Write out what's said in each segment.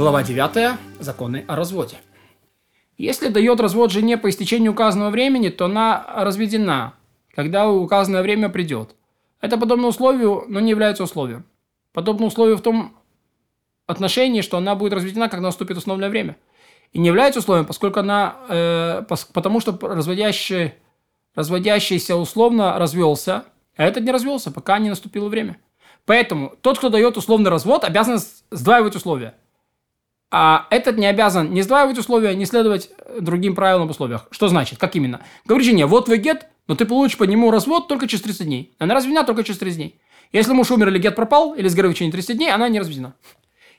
Глава 9. Законы о разводе. Если дает развод жене по истечению указанного времени, то она разведена, когда указанное время придет. Это подобно условию, но не является условием. Подобно условию в том отношении, что она будет разведена, когда наступит установленное время. И не является условием, поскольку она, э, потому что разводящий, разводящийся условно развелся, а этот не развелся, пока не наступило время. Поэтому тот, кто дает условный развод, обязан сдваивать условия. А этот не обязан не сдваивать условия, не следовать другим правилам в условиях. Что значит? Как именно? Говори жене, вот твой гет, но ты получишь по нему развод только через 30 дней. Она разведена только через 30 дней. Если муж умер или гет пропал, или сгорел в течение 30 дней, она не разведена.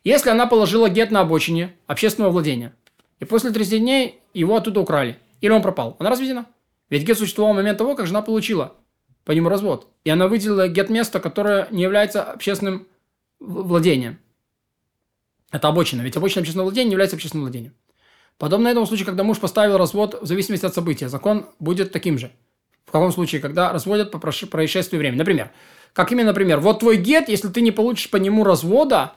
Если она положила гет на обочине общественного владения, и после 30 дней его оттуда украли, или он пропал, она разведена. Ведь гет существовал в момент того, как жена получила по нему развод. И она выделила гет-место, которое не является общественным владением. Это обочина. Ведь обочина общественного владения является общественным владением. Подобно этому случаю, когда муж поставил развод в зависимости от события, закон будет таким же. В каком случае, когда разводят по происшествию времени. Например, как именно, например, вот твой гет, если ты не получишь по нему развода,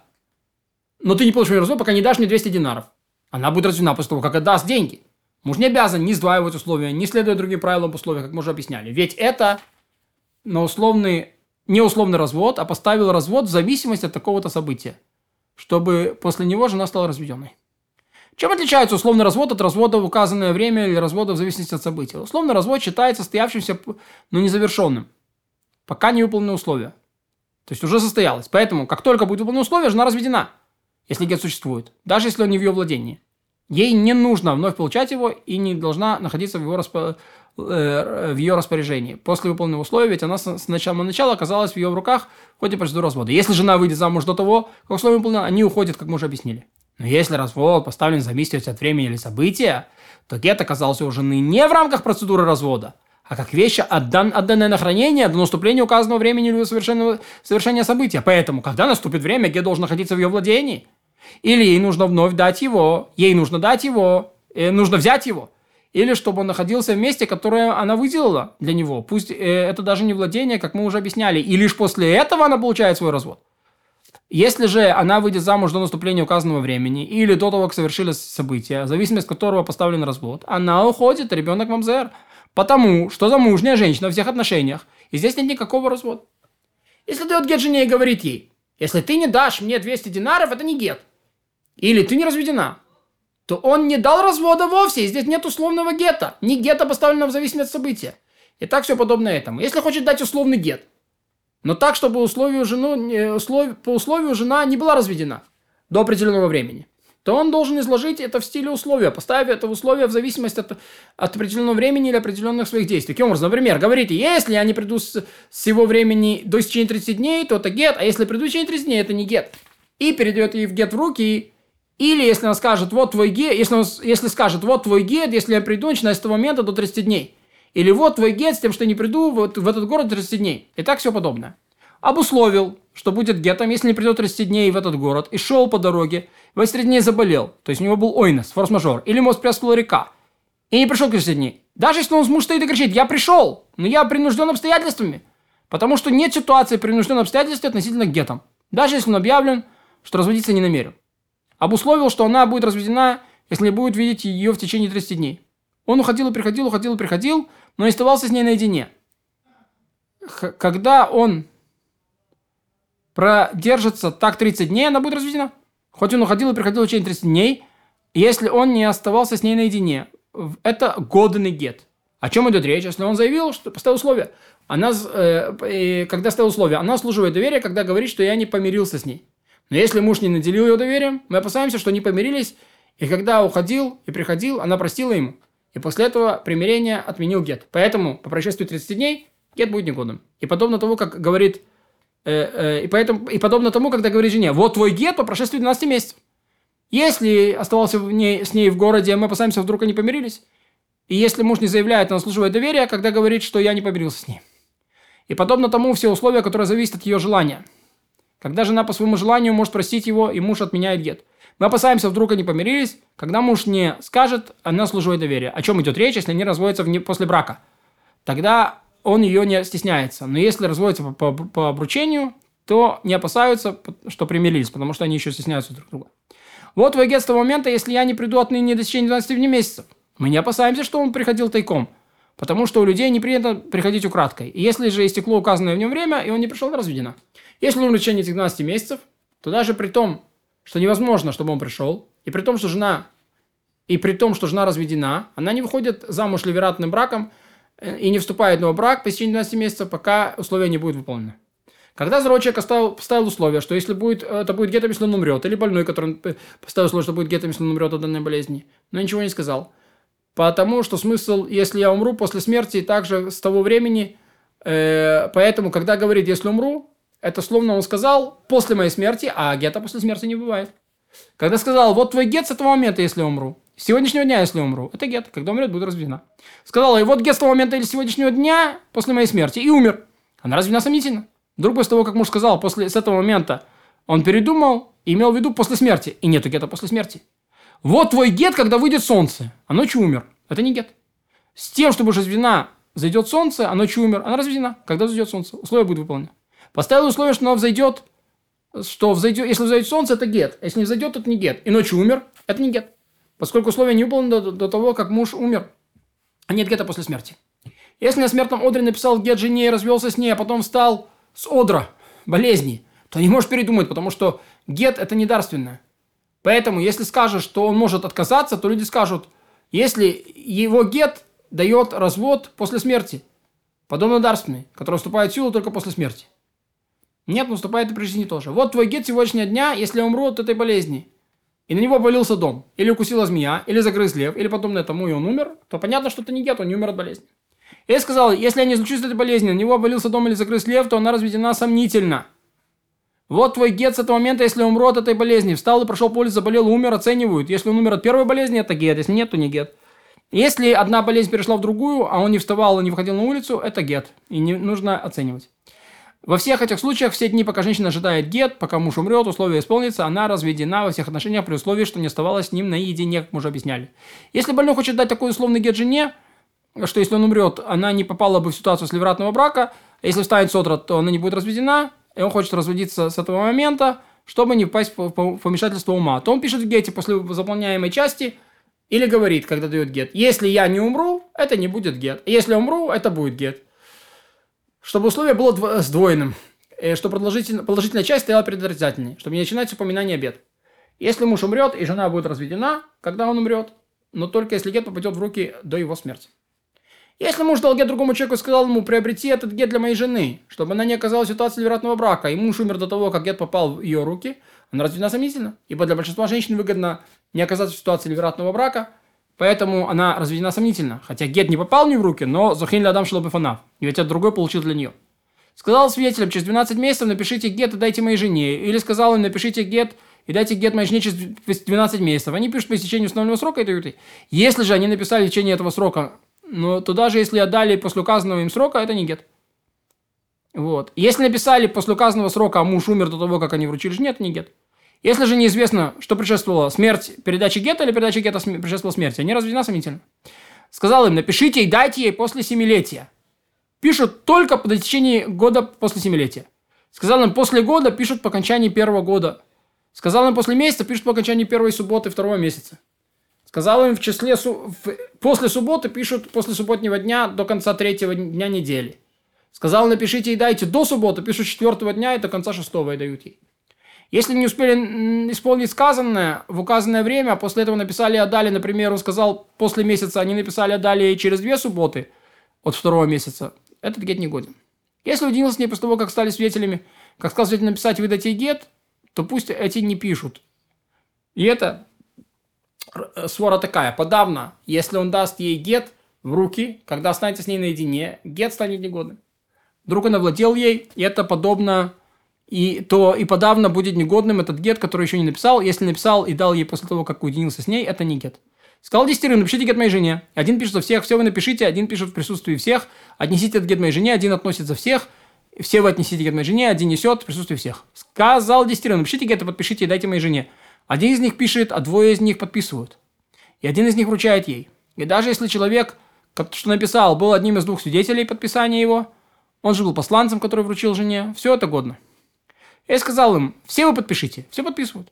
но ты не получишь развод, пока не дашь мне 200 динаров. Она будет разведена после того, как отдаст деньги. Муж не обязан не сдваивать условия, не следуя другим правилам условия, как мы уже объясняли. Ведь это на условный, не условный развод, а поставил развод в зависимости от такого-то события чтобы после него жена стала разведенной. Чем отличается условный развод от развода в указанное время или развода в зависимости от события? Условный развод считается состоявшимся, но незавершенным, пока не выполнены условия. То есть уже состоялось. Поэтому, как только будет выполнено условие, жена разведена, если гет существует, даже если он не в ее владении. Ей не нужно вновь получать его и не должна находиться в его распо... Э, в ее распоряжении. После выполненного условия, ведь она с начала начала оказалась в ее руках в ходе процедуры развода. Если жена выйдет замуж до того, как условия выполнены, они уходят, как мы уже объяснили. Но если развод поставлен в зависимости от времени или события, то гет оказался у жены не в рамках процедуры развода, а как вещь, отдан, отданная на хранение до наступления указанного времени или совершения события. Поэтому, когда наступит время, гет должен находиться в ее владении. Или ей нужно вновь дать его, ей нужно дать его, э, нужно взять его или чтобы он находился в месте, которое она выделила для него. Пусть э, это даже не владение, как мы уже объясняли, и лишь после этого она получает свой развод. Если же она выйдет замуж до наступления указанного времени или до того, как совершились события, в зависимости от которого поставлен развод, она уходит, ребенок мамзер. Потому что замужняя женщина в всех отношениях, и здесь нет никакого развода. Если дает гет жене и говорит ей, если ты не дашь мне 200 динаров, это не гет. Или ты не разведена то он не дал развода вовсе, и здесь нет условного гетто. Ни гетто поставленного в зависимости от события. И так все подобно этому. Если хочет дать условный гет, но так, чтобы условию жену, услов, по условию жена не была разведена до определенного времени, то он должен изложить это в стиле условия, поставив это в условие в зависимости от, от определенного времени или определенных своих действий. Каким образом? Например, говорите, если я не приду с, с его времени до истечения 30 дней, то это гет, а если приду в течение 30 дней, это не гет. И передает ей в гет в руки, или если он скажет, вот твой гет, если, он, если скажет, вот твой гет, если я приду, начиная с этого момента до 30 дней. Или вот твой гет с тем, что не приду вот в этот город 30 дней. И так все подобное. Обусловил, что будет гетом, если не придет 30 дней в этот город, и шел по дороге, в эти 30 дней заболел, то есть у него был ойнес, форс-мажор, или мост пряскала река, и не пришел к 30 дней. Даже если он муж стоит и кричит, я пришел, но я принужден обстоятельствами, потому что нет ситуации принужденного обстоятельства относительно к гетам, даже если он объявлен, что разводиться не намерен. Обусловил, что она будет разведена, если не будет видеть ее в течение 30 дней. Он уходил и приходил, уходил и приходил, но оставался с ней наедине. Х когда он продержится так 30 дней, она будет разведена. Хоть он уходил и приходил в течение 30 дней, если он не оставался с ней наедине. Это годный гет. О чем идет речь? Если он заявил, что поставил условия. Она, э, когда ставил условия, она служивает доверие, когда говорит, что я не помирился с ней. Но если муж не наделил ее доверием, мы опасаемся, что они помирились, и когда уходил и приходил, она простила ему. И после этого примирение отменил гет. Поэтому по прошествии 30 дней гет будет негодным. И подобно тому, как говорит... Э, э, и, поэтому, и подобно тому, когда говорит жене, вот твой гет по прошествии 12 месяцев. Если оставался в ней, с ней в городе, мы опасаемся, вдруг они помирились. И если муж не заявляет, он заслуживает доверия, когда говорит, что я не помирился с ней. И подобно тому все условия, которые зависят от ее желания – когда жена по своему желанию может простить его, и муж отменяет гет. Мы опасаемся, вдруг они помирились, когда муж не скажет, она служивает доверие. О чем идет речь, если они разводятся вне, после брака? Тогда он ее не стесняется. Но если разводятся по, по, по обручению, то не опасаются, что примирились, потому что они еще стесняются друг друга. Вот твой гет с того момента, если я не приду отныне до течения 12 месяцев. Мы не опасаемся, что он приходил тайком, потому что у людей не принято приходить украдкой. И если же истекло указанное в нем время, и он не пришел, разведена. Если он в течение этих 12 месяцев, то даже при том, что невозможно, чтобы он пришел, и при том, что жена, и при том, что жена разведена, она не выходит замуж ливератным браком э, и не вступает в новый брак по течение 12 месяцев, пока условия не будут выполнены. Когда здоровый человек оставил, поставил условие, что если будет, это будет гетом, если он умрет, или больной, который поставил условие, что будет гетом, если он умрет от данной болезни, но ничего не сказал. Потому что смысл, если я умру после смерти, также с того времени, э, поэтому, когда говорит, если умру, это словно он сказал после моей смерти, а гетто после смерти не бывает. Когда сказал, вот твой гет с этого момента, если умру. С сегодняшнего дня, если умру. Это гет. Когда умрет, будет разведена. Сказала, и вот гет с того момента или сегодняшнего дня, после моей смерти. И умер. Она разведена сомнительно. Вдруг после того, как муж сказал, после с этого момента он передумал и имел в виду после смерти. И нету гета после смерти. Вот твой гет, когда выйдет солнце, а ночью умер. Это не гет. С тем, чтобы разведена зайдет солнце, а ночью умер, она разведена. Когда зайдет солнце, условие будет выполнено. Поставил условие, что она взойдет, что взойдет, если взойдет солнце, это гет. Если не взойдет, это не гет. И ночью умер, это не гет. Поскольку условие не выполнено до, до того, как муж умер. А нет гета после смерти. Если на смертном одре написал гет жене и развелся с ней, а потом встал с одра болезни, то не можешь передумать, потому что гет – это не дарственное. Поэтому, если скажешь, что он может отказаться, то люди скажут, если его гет дает развод после смерти, подобно дарственный, который вступает в силу только после смерти. Нет, наступает и при жизни тоже. Вот твой гет сегодняшнего дня, если я умру от этой болезни, и на него обвалился дом, или укусила змея, или загрыз лев, или подобное тому, и он умер, то понятно, что это не гет, он не умер от болезни. Я сказал, если я не излечусь от этой болезни, на него обвалился дом или загрыз лев, то она разведена сомнительно. Вот твой гет с этого момента, если умру от этой болезни. Встал и прошел по улице, заболел, умер, оценивают. Если он умер от первой болезни, это гет. Если нет, то не гет. Если одна болезнь перешла в другую, а он не вставал и не выходил на улицу, это гет. И не нужно оценивать. Во всех этих случаях, все дни, пока женщина ожидает гет, пока муж умрет, условия исполнится, она разведена во всех отношениях при условии, что не оставалась с ним наедине, как мы уже объясняли. Если больной хочет дать такой условный гет жене, что если он умрет, она не попала бы в ситуацию сливратного брака, а если встанет сотра, то она не будет разведена, и он хочет разводиться с этого момента, чтобы не впасть в помешательство ума, то он пишет в гете после заполняемой части или говорит, когда дает гет, если я не умру, это не будет гет. Если умру, это будет гет. Чтобы условие было сдвоенным, и что продолжительная, положительная часть стояла перед отрицательной, чтобы не начинать с упоминания бед. Если муж умрет, и жена будет разведена, когда он умрет, но только если гет попадет в руки до его смерти. Если муж дал гет другому человеку и сказал ему, приобрети этот гет для моей жены, чтобы она не оказалась в ситуации вероятного брака, и муж умер до того, как гет попал в ее руки, она разведена сомнительно. Ибо для большинства женщин выгодно не оказаться в ситуации вероятного брака, поэтому она разведена сомнительно. Хотя гет не попал в нее в руки, но Зохин Ладам Шлобифанав. И ведь это другой получил для нее. Сказал свидетелям, через 12 месяцев напишите гет и дайте моей жене. Или сказал им, напишите гет и дайте гет моей жене через 12 месяцев. Они пишут по истечению установленного срока и дают Если же они написали в течение этого срока но то даже если отдали после указанного им срока, это не гет. Вот. Если написали после указанного срока, а муж умер до того, как они вручили жене, это не гет. Если же неизвестно, что предшествовало, смерть передачи гета или передача гета предшествовала смерти, они разведена сомнительно. Сказал им, напишите и дайте ей после семилетия. Пишут только по течении года после семилетия. Сказал им, после года пишут по окончании первого года. Сказал им, после месяца пишут по окончании первой субботы второго месяца. Сказал им в числе, су... в... после субботы пишут после субботнего дня до конца третьего дня недели. Сказал, напишите и дайте до субботы, пишут четвертого дня и до конца шестого и дают ей. Если не успели исполнить сказанное в указанное время, а после этого написали и отдали, например, он сказал, после месяца они написали отдали через две субботы от второго месяца, этот гет не годен. Если уединился с ней после того, как стали свидетелями, как сказал свидетель написать выдать ей гет, то пусть эти не пишут. И это Э, свора такая, подавно, если он даст ей гет в руки, когда останется с ней наедине, гет станет негодным. Вдруг он овладел ей, и это подобно, и то и подавно будет негодным этот гет, который еще не написал. Если написал и дал ей после того, как уединился с ней, это не гет. Сказал десятерым, напишите гет моей жене. Один пишет за всех, все вы напишите, один пишет в присутствии всех. Отнесите этот гет моей жене, один относит за всех. Все вы отнесите гет моей жене, один несет в присутствии всех. Сказал десятерым, напишите и подпишите и дайте моей жене. Один из них пишет, а двое из них подписывают. И один из них вручает ей. И даже если человек, что написал, был одним из двух свидетелей подписания его, он же был посланцем, который вручил жене, все это годно. Я сказал им, все вы подпишите, все подписывают.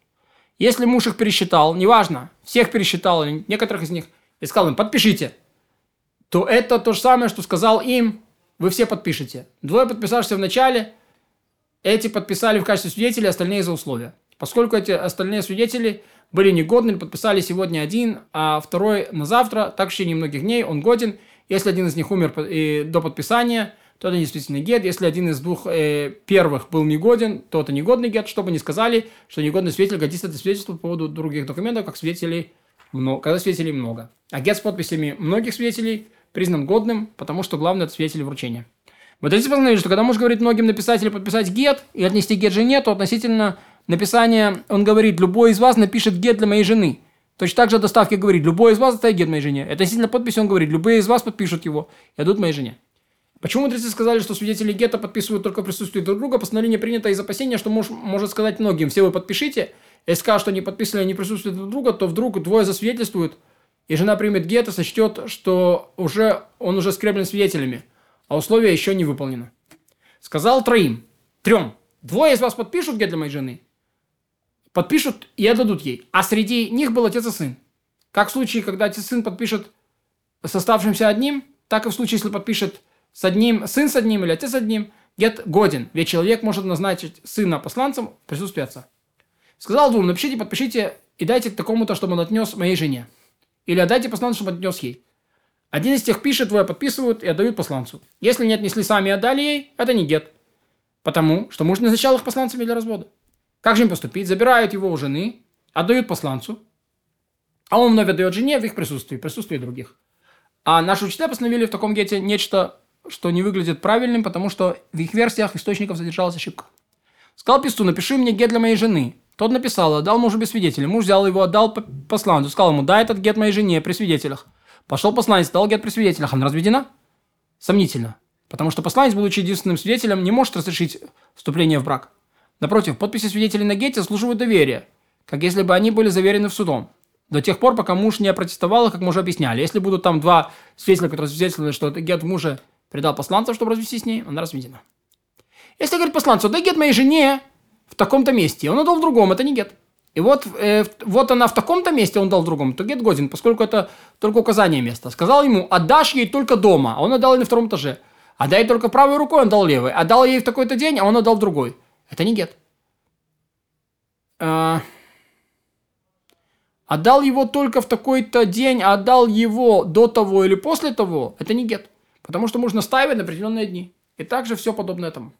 Если муж их пересчитал, неважно, всех пересчитал, некоторых из них, и сказал им, подпишите, то это то же самое, что сказал им, вы все подпишете. Двое подписавшихся в начале, эти подписали в качестве свидетелей, остальные за условия. Поскольку эти остальные свидетели были негодны, подписали сегодня один, а второй на завтра, так в течение многих дней, он годен. Если один из них умер до подписания, то это действительно гет. Если один из двух э, первых был негоден, то это негодный гет, чтобы не сказали, что негодный свидетель годится это свидетельство по поводу других документов, как свидетелей много, когда свидетелей много. А гет с подписями многих свидетелей признан годным, потому что главное это свидетели вручения. Вот эти постановили, что когда муж говорит многим написать или подписать гет и отнести гет жене, то относительно написания он говорит, любой из вас напишет гет для моей жены. Точно так же о доставке говорит, любой из вас оставит гет моей жене. Относительно подписи он говорит, любые из вас подпишут его и отдадут моей жене. Почему мудрецы сказали, что свидетели гетто подписывают только в друг друга? Постановление принято из опасения, что муж может сказать многим, все вы подпишите, если скажут, что не подписали, они присутствуют друг друга, то вдруг двое засвидетельствуют, и жена примет гетто, сочтет, что уже, он уже скреплен свидетелями, а условие еще не выполнено. Сказал троим, трем, двое из вас подпишут гет для моей жены, подпишут и отдадут ей, а среди них был отец и сын. Как в случае, когда отец и сын подпишет с оставшимся одним, так и в случае, если подпишет с одним, сын с одним или отец с одним, гет годен, ведь человек может назначить сына посланцем в присутствии отца. Сказал двум, напишите, подпишите и дайте такому-то, чтобы он отнес моей жене. Или отдайте посланцу, чтобы отнес ей. Один из тех пишет, двое подписывают и отдают посланцу. Если не отнесли сами и отдали ей, это не гет. Потому что муж назначал их посланцами для развода. Как же им поступить? Забирают его у жены, отдают посланцу, а он вновь отдает жене в их присутствии, присутствии других. А наши учителя постановили в таком гете нечто что не выглядит правильным, потому что в их версиях источников задержалась ошибка. Сказал писту, напиши мне гет для моей жены. Тот написал, отдал мужу без свидетелей. Муж взял его, отдал посланцу. Сказал ему, дай этот гет моей жене при свидетелях. Пошел посланец, дал гет при свидетелях. Она разведена? Сомнительно. Потому что посланец, будучи единственным свидетелем, не может разрешить вступление в брак. Напротив, подписи свидетелей на гете служивают доверие, как если бы они были заверены в судом. До тех пор, пока муж не опротестовал, как мы уже объясняли. Если будут там два свидетеля, которые свидетельствуют, что гет мужа Предал посланцев, чтобы развестись с ней, она разведена. Если говорит посланцу, дай гет моей жене в таком-то месте, он отдал в другом, это не гет. И вот, э, вот она в таком-то месте, он дал в другом, то гет годен, поскольку это только указание места. Сказал ему, отдашь ей только дома, а он отдал ей на втором этаже. Отдай только правой рукой, он дал левой. Отдал ей в такой-то день, а он отдал в другой. Это не гет. А... Отдал его только в такой-то день, а отдал его до того или после того, это не гет. Потому что можно ставить на определенные дни. И также все подобно этому.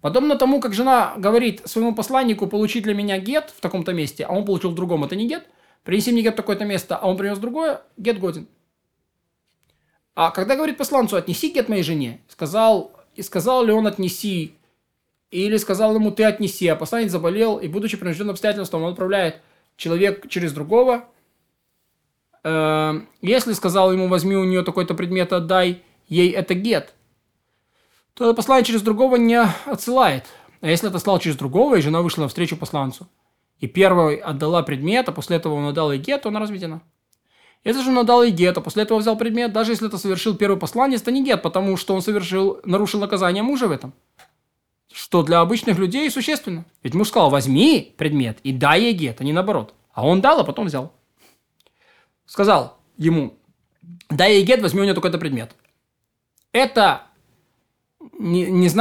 Подобно тому, как жена говорит своему посланнику получить для меня гет в таком-то месте, а он получил в другом, это не гет. Принеси мне гет в такое-то место, а он принес другое, гет годен. А когда говорит посланцу, отнеси гет моей жене, сказал, и сказал ли он отнеси, или сказал ему ты отнеси, а посланец заболел, и будучи принужденным обстоятельством, он отправляет человек через другого. Э, если сказал ему, возьми у нее такой-то предмет, отдай, ей это гет, то это послание через другого не отсылает. А если это слал через другого, и жена вышла навстречу посланцу, и первый отдала предмет, а после этого он отдал ей гет, то она разведена. Если же он отдал ей гет, а после этого взял предмет, даже если это совершил первый посланец, это не гет, потому что он совершил, нарушил наказание мужа в этом. Что для обычных людей существенно. Ведь муж сказал, возьми предмет и дай ей гет, а не наоборот. А он дал, а потом взял. Сказал ему, дай ей гет, возьми у нее только то предмет это не, не значит,